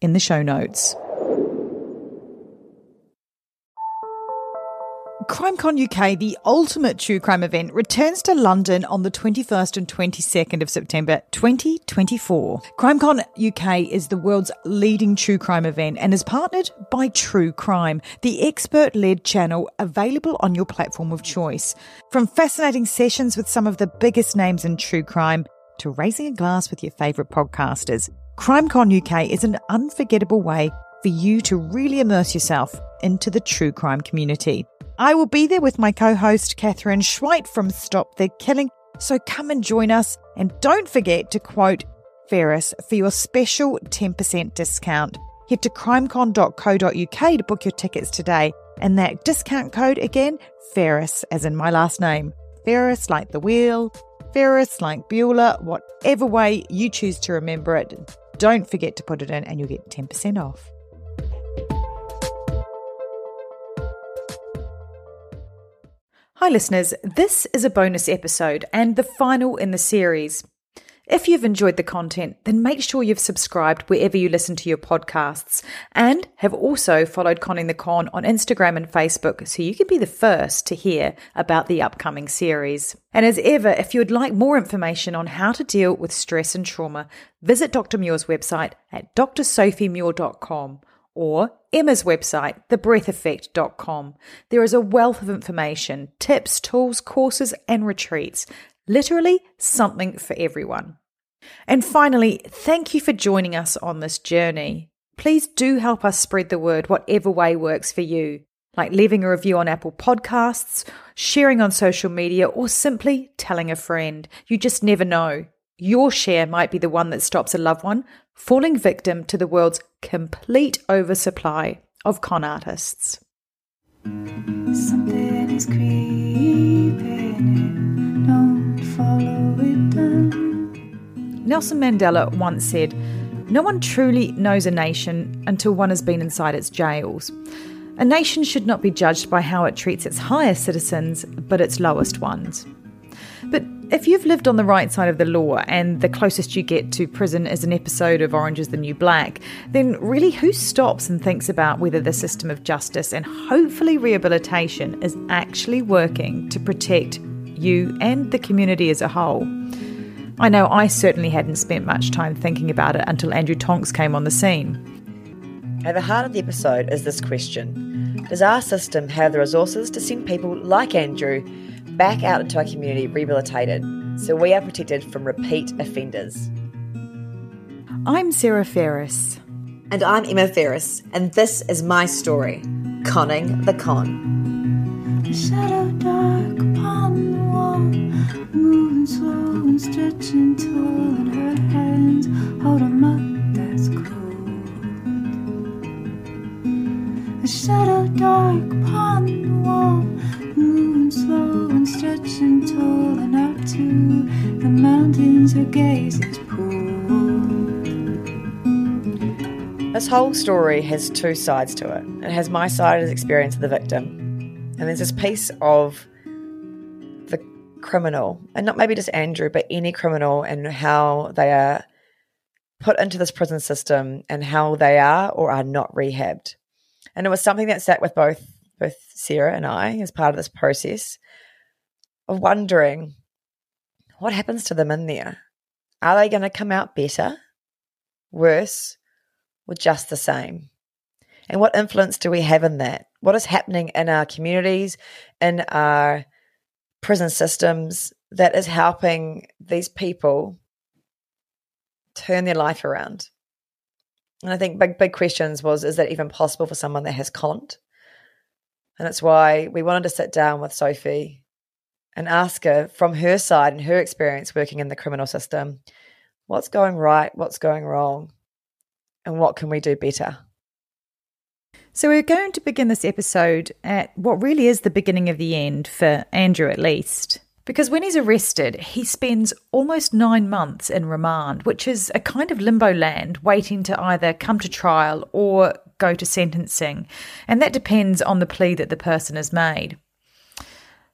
in the show notes. CrimeCon UK, the ultimate true crime event, returns to London on the 21st and 22nd of September 2024. CrimeCon UK is the world's leading true crime event and is partnered by True Crime, the expert led channel available on your platform of choice. From fascinating sessions with some of the biggest names in true crime to raising a glass with your favourite podcasters, CrimeCon UK is an unforgettable way for you to really immerse yourself into the true crime community. I will be there with my co host, Katherine Schweit from Stop the Killing. So come and join us. And don't forget to quote Ferris for your special 10% discount. Head to crimecon.co.uk to book your tickets today. And that discount code again, Ferris, as in my last name. Ferris like the wheel, Ferris like Bueller, whatever way you choose to remember it. Don't forget to put it in and you'll get 10% off. Hi, listeners. This is a bonus episode and the final in the series. If you've enjoyed the content, then make sure you've subscribed wherever you listen to your podcasts and have also followed Conning the Con on Instagram and Facebook so you can be the first to hear about the upcoming series. And as ever, if you would like more information on how to deal with stress and trauma, visit Dr. Muir's website at drsophiemuir.com or Emma's website, thebreatheffect.com. There is a wealth of information, tips, tools, courses, and retreats. Literally something for everyone. And finally, thank you for joining us on this journey. Please do help us spread the word whatever way works for you, like leaving a review on Apple Podcasts, sharing on social media, or simply telling a friend. You just never know. Your share might be the one that stops a loved one falling victim to the world's complete oversupply of con artists. Something is creeping Nelson Mandela once said, No one truly knows a nation until one has been inside its jails. A nation should not be judged by how it treats its highest citizens, but its lowest ones. But if you've lived on the right side of the law and the closest you get to prison is an episode of Orange is the New Black, then really who stops and thinks about whether the system of justice and hopefully rehabilitation is actually working to protect you and the community as a whole? I know I certainly hadn't spent much time thinking about it until Andrew Tonks came on the scene. At the heart of the episode is this question Does our system have the resources to send people like Andrew back out into our community rehabilitated so we are protected from repeat offenders. I'm Sarah Ferris. And I'm Emma Ferris, and this is my story Conning the Con. The shadow dark upon the wall, moving slow and stretching tall, and her hands hold a mud that's cold. The shadow dark upon the wall, moving slow and stretching tall and out to the mountains her gaze is pulled. This whole story has two sides to it. It has my side as experience of the victim, and there's this piece of criminal, and not maybe just Andrew, but any criminal, and how they are put into this prison system and how they are or are not rehabbed. And it was something that sat with both both Sarah and I as part of this process of wondering what happens to them in there. Are they going to come out better, worse, or just the same? And what influence do we have in that? What is happening in our communities, in our prison systems, that is helping these people turn their life around. And I think big, big questions was is that even possible for someone that has conned? And that's why we wanted to sit down with Sophie and ask her from her side and her experience working in the criminal system what's going right, what's going wrong, and what can we do better? So, we're going to begin this episode at what really is the beginning of the end for Andrew, at least. Because when he's arrested, he spends almost nine months in remand, which is a kind of limbo land waiting to either come to trial or go to sentencing. And that depends on the plea that the person has made.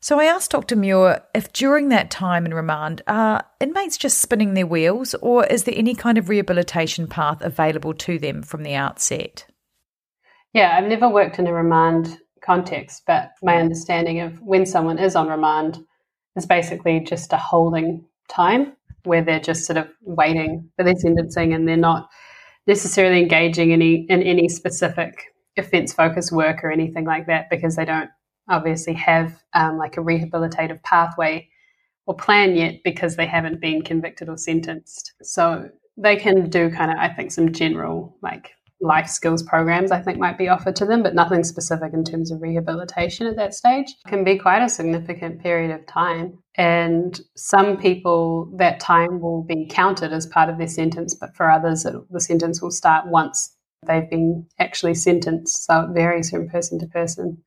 So I asked Dr. Muir if during that time in remand, are inmates just spinning their wheels, or is there any kind of rehabilitation path available to them from the outset? Yeah, I've never worked in a remand context, but my understanding of when someone is on remand is basically just a holding time where they're just sort of waiting for their sentencing and they're not necessarily engaging any in any specific offence focused work or anything like that because they don't obviously have um, like a rehabilitative pathway or plan yet because they haven't been convicted or sentenced. So they can do kind of, I think, some general like life skills programs I think might be offered to them, but nothing specific in terms of rehabilitation at that stage. It can be quite a significant period of time. And some people, that time will be counted as part of their sentence, but for others, it, the sentence will start once they've been actually sentenced. So it varies from person to person.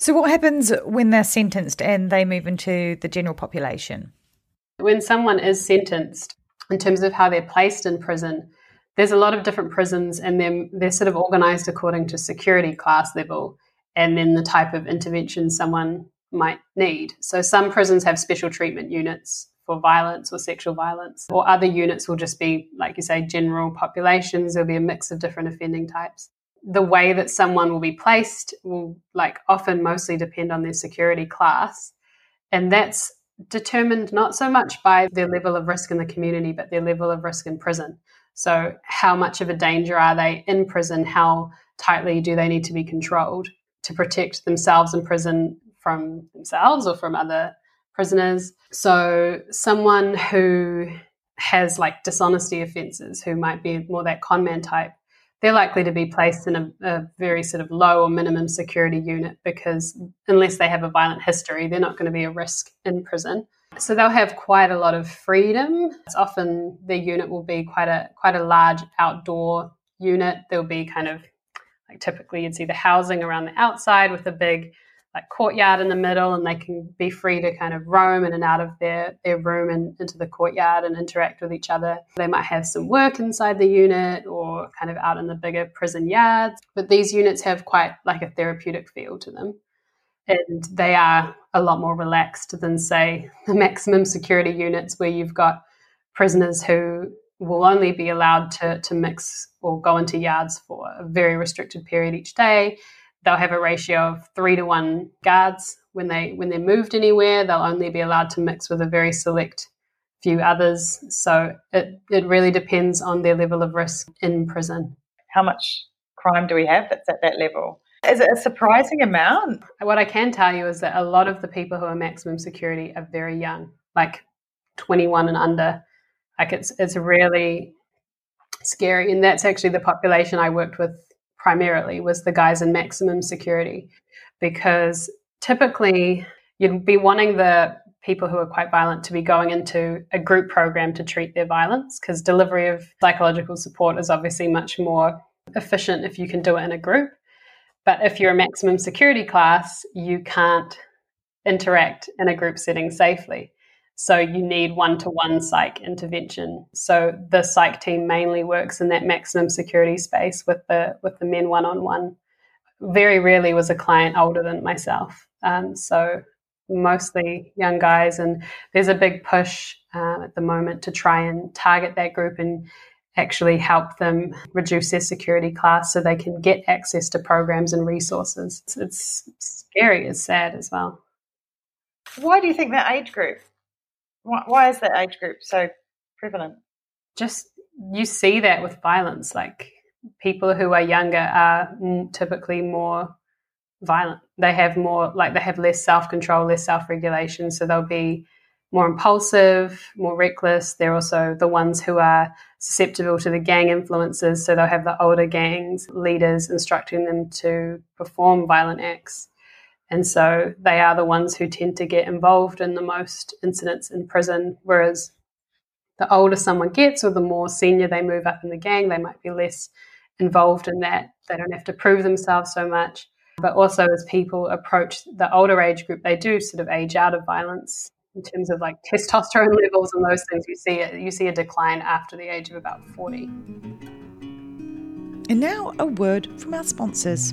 So, what happens when they're sentenced and they move into the general population? When someone is sentenced, in terms of how they're placed in prison, there's a lot of different prisons and they're, they're sort of organized according to security class level and then the type of intervention someone might need. So some prisons have special treatment units for violence or sexual violence, or other units will just be, like you say, general populations. There'll be a mix of different offending types. The way that someone will be placed will, like, often mostly depend on their security class. And that's determined not so much by their level of risk in the community, but their level of risk in prison. So, how much of a danger are they in prison? How tightly do they need to be controlled to protect themselves in prison from themselves or from other prisoners? So, someone who has like dishonesty offences, who might be more that conman type, they're likely to be placed in a, a, very sort of low or minimum security unit because unless they have a violent history, they're not going to be a risk in prison. So they'll have quite a lot of freedom. It's often the unit will be quite a quite a large outdoor unit. There'll be kind of like typically you'd see the housing around the outside with a big like courtyard in the middle and they can be free to kind of roam in and out of their, their room and into the courtyard and interact with each other. They might have some work inside the unit or kind of out in the bigger prison yards. But these units have quite like a therapeutic feel to them and they are a lot more relaxed than, say, the maximum security units where you've got prisoners who will only be allowed to, to mix or go into yards for a very restricted period each day. They'll have a ratio of three to one guards when they when they're moved anywhere. They'll only be allowed to mix with a very select few others. So it, it really depends on their level of risk in prison. How much crime do we have that's at that level? Is it a surprising amount? What I can tell you is that a lot of the people who are maximum security are very young, like 21 and under. Like it's it's really scary, and that's actually the population I worked with primarily was the guys in maximum security, because typically you'd be wanting the people who are quite violent to be going into a group program to treat their violence because delivery of psychological support is obviously much more efficient if you can do it in a group but if you're a maximum security class, you can't interact in a group setting safely. So you need one to one psych intervention. So the psych team mainly works in that maximum security space with the with the men one on one. Very rarely was a client older than myself. Um, so mostly young guys, and there's a big push uh, at the moment to try and target that group and actually help them reduce their security class so they can get access to programs and resources. It's, it's scary, it's sad as well. Why do you think that age group? Why, why is that age group so prevalent? Just you see that with violence. Like people who are younger are typically more violent. They have more, like they have less self control, less self regulation. So they'll be more impulsive, more reckless. They're also the ones who are susceptible to the gang influences. So they'll have the older gangs leaders instructing them to perform violent acts. And so they are the ones who tend to get involved in the most incidents in prison. Whereas the older someone gets or the more senior they move up in the gang, they might be less involved in that. They don't have to prove themselves so much. But also, as people approach the older age group, they do sort of age out of violence in terms of like testosterone levels and those things. You see it, you see a decline after the age of about forty. And now a word from our sponsors.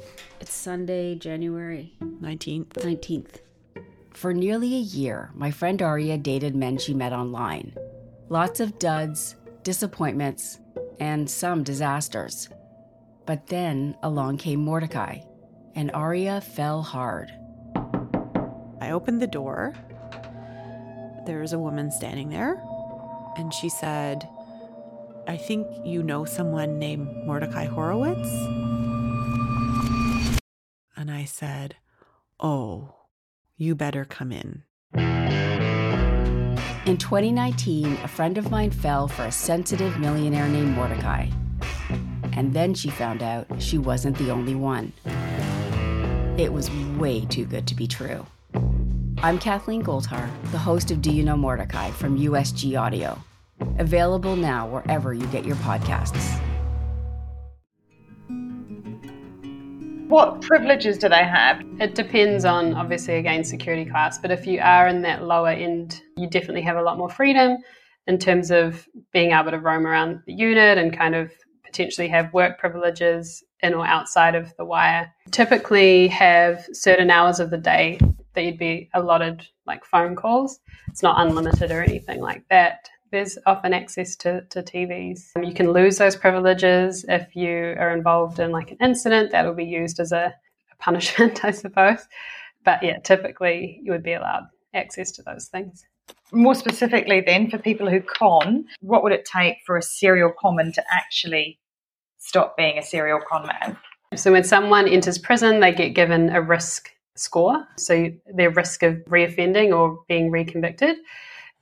it's Sunday, January 19th. 19th. For nearly a year, my friend Aria dated men she met online. Lots of duds, disappointments, and some disasters. But then along came Mordecai, and Aria fell hard. I opened the door. There's a woman standing there, and she said, I think you know someone named Mordecai Horowitz? I said, Oh, you better come in. In 2019, a friend of mine fell for a sensitive millionaire named Mordecai. And then she found out she wasn't the only one. It was way too good to be true. I'm Kathleen Goldhar, the host of Do You Know Mordecai from USG Audio. Available now wherever you get your podcasts. What privileges do they have? It depends on, obviously, again, security class. But if you are in that lower end, you definitely have a lot more freedom in terms of being able to roam around the unit and kind of potentially have work privileges in or outside of the wire. Typically, have certain hours of the day that you'd be allotted like phone calls. It's not unlimited or anything like that there's often access to, to TVs. Um, you can lose those privileges if you are involved in like an incident that will be used as a, a punishment, I suppose. But yeah, typically you would be allowed access to those things. More specifically, then, for people who con, what would it take for a serial conman to actually stop being a serial conman? So, when someone enters prison, they get given a risk score. So, their risk of reoffending or being reconvicted.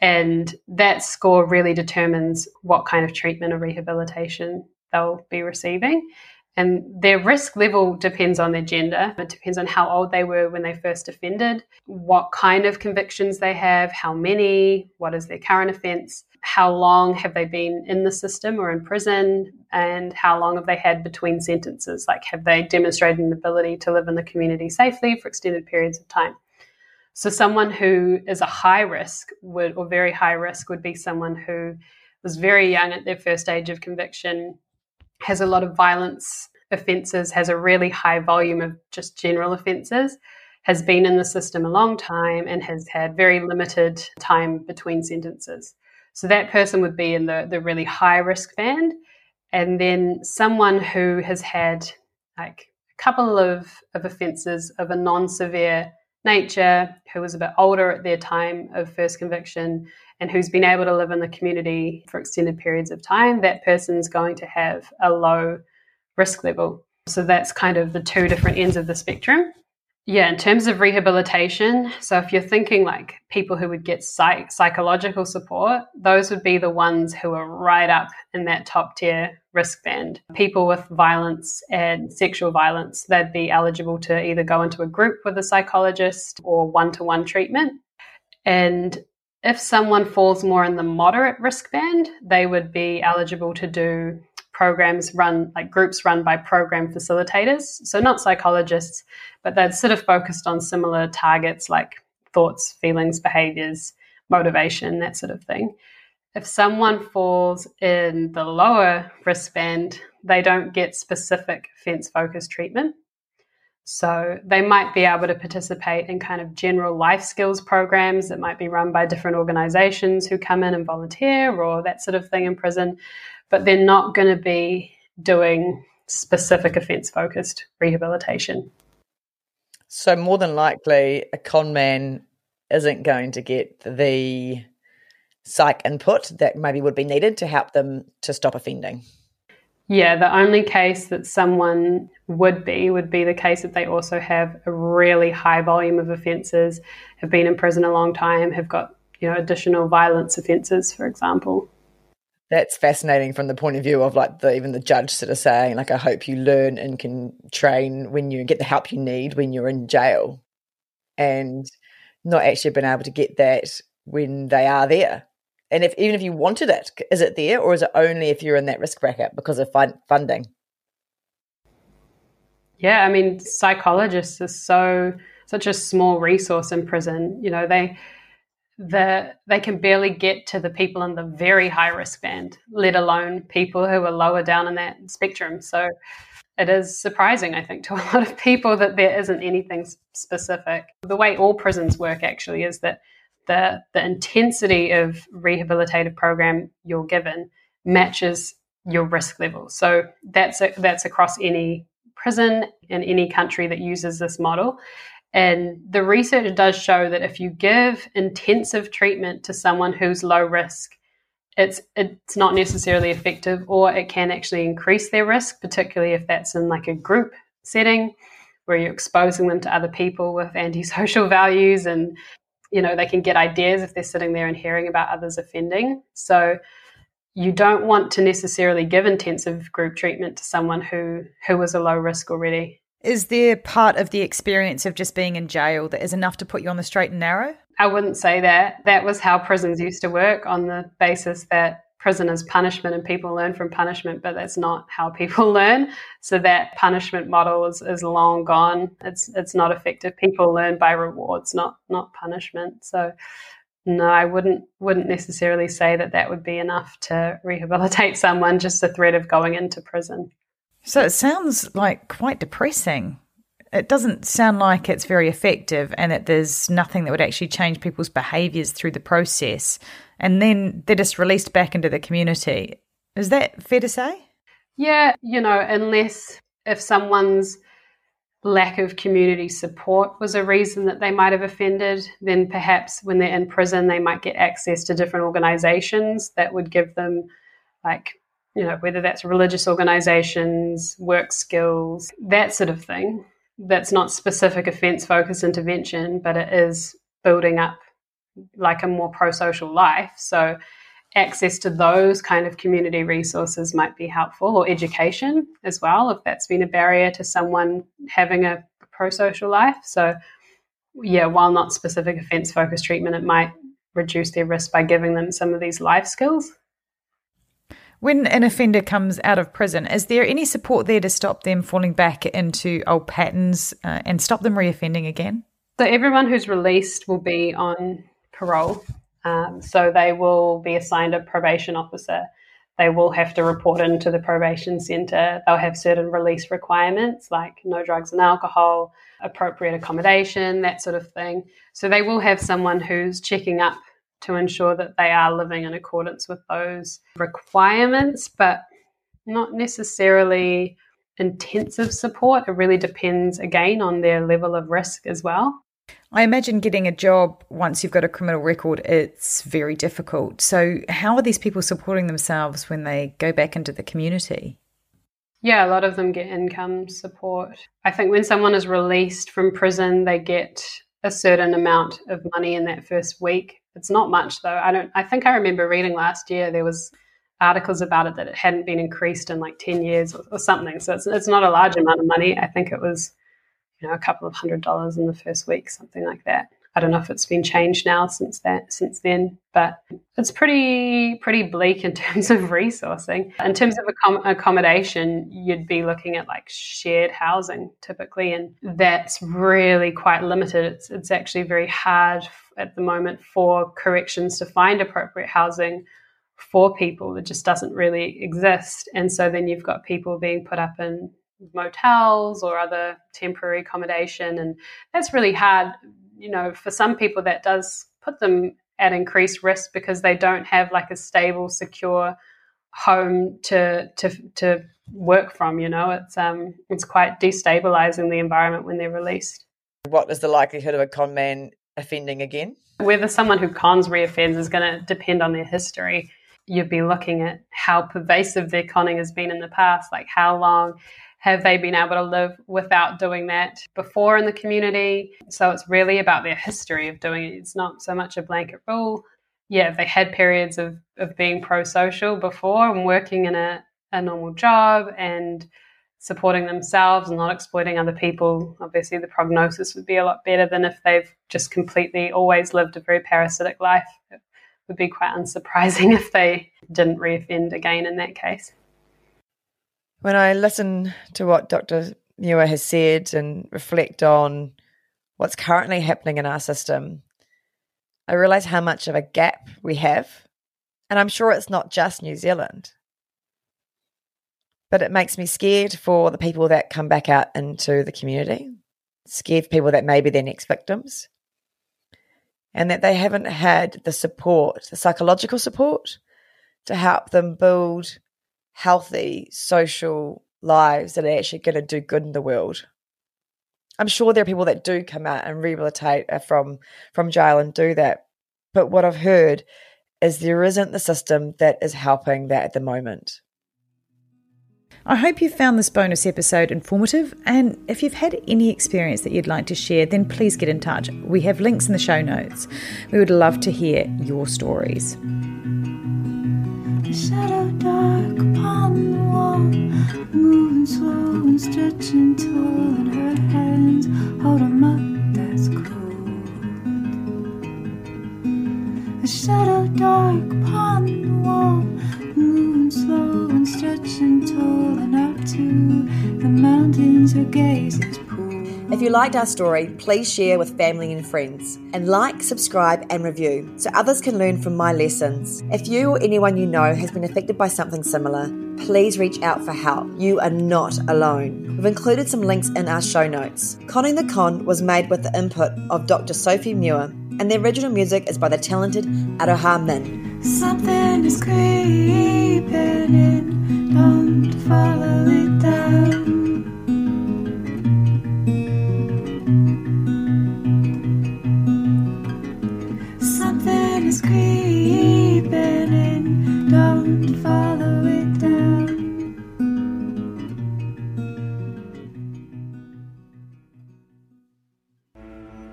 And that score really determines what kind of treatment or rehabilitation they'll be receiving. And their risk level depends on their gender. It depends on how old they were when they first offended, what kind of convictions they have, how many, what is their current offence, how long have they been in the system or in prison, and how long have they had between sentences? Like, have they demonstrated an ability to live in the community safely for extended periods of time? So, someone who is a high risk would, or very high risk, would be someone who was very young at their first stage of conviction, has a lot of violence offences, has a really high volume of just general offences, has been in the system a long time, and has had very limited time between sentences. So that person would be in the, the really high risk band. And then someone who has had like a couple of, of offences of a non severe nature, who was a bit older at their time of first conviction, and who's been able to live in the community for extended periods of time, that person's going to have a low risk level. So that's kind of the two different ends of the spectrum. Yeah, in terms of rehabilitation, so if you're thinking like people who would get psych- psychological support, those would be the ones who are right up in that top tier risk band. People with violence and sexual violence, they'd be eligible to either go into a group with a psychologist or one to one treatment. And if someone falls more in the moderate risk band, they would be eligible to do programs run, like groups run by program facilitators. So, not psychologists, but they're sort of focused on similar targets like thoughts, feelings, behaviors, motivation, that sort of thing. If someone falls in the lower risk band, they don't get specific offence focused treatment. So they might be able to participate in kind of general life skills programs that might be run by different organizations who come in and volunteer or that sort of thing in prison, but they're not going to be doing specific offence focused rehabilitation. So, more than likely, a con man isn't going to get the psych input that maybe would be needed to help them to stop offending. Yeah, the only case that someone would be would be the case that they also have a really high volume of offences, have been in prison a long time, have got you know additional violence offences, for example. That's fascinating from the point of view of like the even the judge sort of saying like I hope you learn and can train when you get the help you need when you're in jail, and not actually been able to get that when they are there. And if even if you wanted it, is it there or is it only if you're in that risk bracket because of fun- funding? Yeah, I mean, psychologists are so such a small resource in prison. You know, they the they can barely get to the people in the very high risk band, let alone people who are lower down in that spectrum. So it is surprising, I think, to a lot of people that there isn't anything specific. The way all prisons work actually is that the the intensity of rehabilitative program you're given matches your risk level. So that's a, that's across any prison in any country that uses this model. And the research does show that if you give intensive treatment to someone who's low risk, it's it's not necessarily effective or it can actually increase their risk, particularly if that's in like a group setting where you're exposing them to other people with antisocial values and you know they can get ideas if they're sitting there and hearing about others offending. So you don't want to necessarily give intensive group treatment to someone who who was a low risk already is there part of the experience of just being in jail that is enough to put you on the straight and narrow i wouldn't say that that was how prisons used to work on the basis that prison is punishment and people learn from punishment, but that's not how people learn. So that punishment model is, is long gone. It's it's not effective. People learn by rewards, not not punishment. So no, I wouldn't wouldn't necessarily say that that would be enough to rehabilitate someone. Just the threat of going into prison. So it sounds like quite depressing. It doesn't sound like it's very effective, and that there's nothing that would actually change people's behaviours through the process and then they're just released back into the community. Is that fair to say? Yeah, you know, unless if someone's lack of community support was a reason that they might have offended, then perhaps when they're in prison, they might get access to different organizations that would give them, like, you know, whether that's religious organizations, work skills, that sort of thing. That's not specific offense focused intervention, but it is building up like a more pro social life. So access to those kind of community resources might be helpful, or education as well, if that's been a barrier to someone having a pro social life. So, yeah, while not specific offence focused treatment, it might reduce their risk by giving them some of these life skills. When an offender comes out of prison, is there any support there to stop them falling back into old patterns uh, and stop them reoffending again? So, everyone who's released will be on parole. Um, so, they will be assigned a probation officer. They will have to report into the probation centre. They'll have certain release requirements like no drugs and alcohol, appropriate accommodation, that sort of thing. So, they will have someone who's checking up to ensure that they are living in accordance with those requirements, but not necessarily intensive support. It really depends again on their level of risk as well. I imagine getting a job once you've got a criminal record, it's very difficult. So, how are these people supporting themselves when they go back into the community? Yeah, a lot of them get income support. I think when someone is released from prison, they get a certain amount of money in that first week it's not much though. I don't. I think I remember reading last year there was articles about it that it hadn't been increased in like ten years or, or something. So it's it's not a large amount of money. I think it was, you know, a couple of hundred dollars in the first week, something like that. I don't know if it's been changed now since that since then, but it's pretty pretty bleak in terms of resourcing. In terms of accom- accommodation, you'd be looking at like shared housing typically, and that's really quite limited. It's it's actually very hard at the moment for corrections to find appropriate housing for people. It just doesn't really exist, and so then you've got people being put up in motels or other temporary accommodation, and that's really hard you know, for some people that does put them at increased risk because they don't have like a stable, secure home to to to work from. You know, it's um it's quite destabilizing the environment when they're released. What is the likelihood of a con man offending again? Whether someone who cons reoffends is going to depend on their history. You'd be looking at how pervasive their conning has been in the past, like how long have they been able to live without doing that before in the community? So it's really about their history of doing it. It's not so much a blanket rule. Yeah, if they had periods of, of being pro social before and working in a, a normal job and supporting themselves and not exploiting other people, obviously the prognosis would be a lot better than if they've just completely always lived a very parasitic life. It would be quite unsurprising if they didn't reoffend again in that case. When I listen to what Dr. Muir has said and reflect on what's currently happening in our system, I realize how much of a gap we have. And I'm sure it's not just New Zealand. But it makes me scared for the people that come back out into the community, scared for people that may be their next victims, and that they haven't had the support, the psychological support to help them build healthy social lives that are actually going to do good in the world. I'm sure there are people that do come out and rehabilitate uh, from from jail and do that. But what I've heard is there isn't the system that is helping that at the moment. I hope you found this bonus episode informative, and if you've had any experience that you'd like to share, then please get in touch. We have links in the show notes. We would love to hear your stories shadow dark upon the wall, moving slow and stretching tall, and her hands hold a mud that's cold. Shadow dark and tall, and to the mountains her gaze is if you liked our story, please share with family and friends, and like, subscribe, and review so others can learn from my lessons. If you or anyone you know has been affected by something similar, please reach out for help. You are not alone. We've included some links in our show notes. Conning the Con was made with the input of Dr. Sophie Muir, and the original music is by the talented Aroha Min. Something is creeping in, don't follow it down.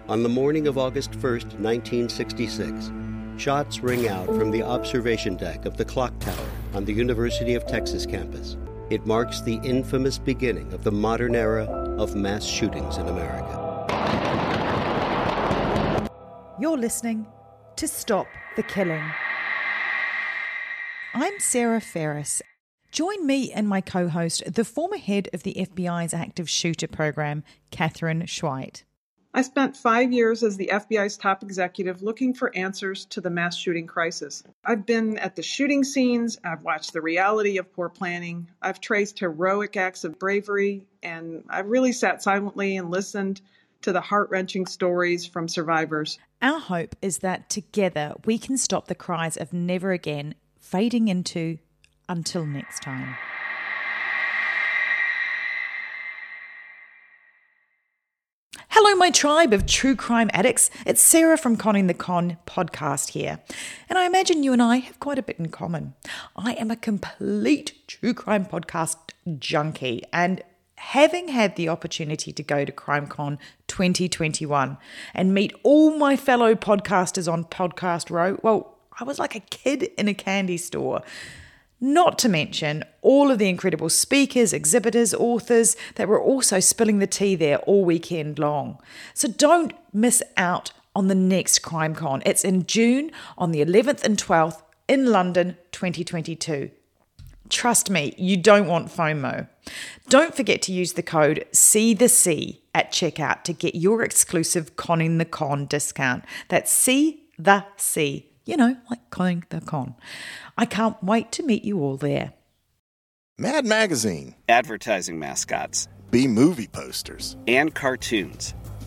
On the morning of August 1st, 1966, shots ring out from the observation deck of the clock tower on the University of Texas campus. It marks the infamous beginning of the modern era of mass shootings in America. You're listening to Stop the Killing. I'm Sarah Ferris. Join me and my co host, the former head of the FBI's active shooter program, Katherine Schweit. I spent five years as the FBI's top executive looking for answers to the mass shooting crisis. I've been at the shooting scenes, I've watched the reality of poor planning, I've traced heroic acts of bravery, and I've really sat silently and listened to the heart wrenching stories from survivors. Our hope is that together we can stop the cries of never again fading into until next time. Hello, my tribe of true crime addicts. It's Sarah from Conning the Con podcast here. And I imagine you and I have quite a bit in common. I am a complete true crime podcast junkie and having had the opportunity to go to CrimeCon 2021 and meet all my fellow podcasters on Podcast Row, well, I was like a kid in a candy store. Not to mention all of the incredible speakers, exhibitors, authors that were also spilling the tea there all weekend long. So don't miss out on the next CrimeCon. It's in June on the 11th and 12th in London 2022. Trust me, you don't want FOMO. Don't forget to use the code See the C at checkout to get your exclusive Conning the Con discount. That's C the C, you know, like Conning the Con. I can't wait to meet you all there. Mad Magazine, advertising mascots, B movie posters, and cartoons.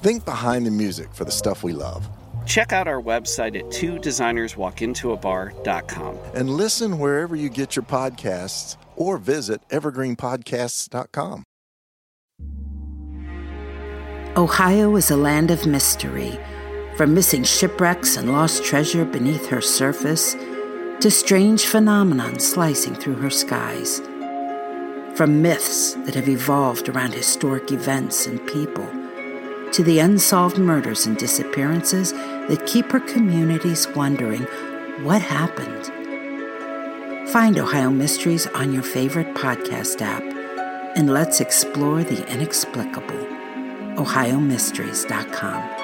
Think behind the music for the stuff we love. Check out our website at two designers walk into a designerswalkintoabar.com. And listen wherever you get your podcasts or visit evergreenpodcasts.com. Ohio is a land of mystery, from missing shipwrecks and lost treasure beneath her surface to strange phenomenon slicing through her skies. From myths that have evolved around historic events and people to the unsolved murders and disappearances that keep her communities wondering what happened. Find Ohio Mysteries on your favorite podcast app and let's explore the inexplicable. OhioMysteries.com.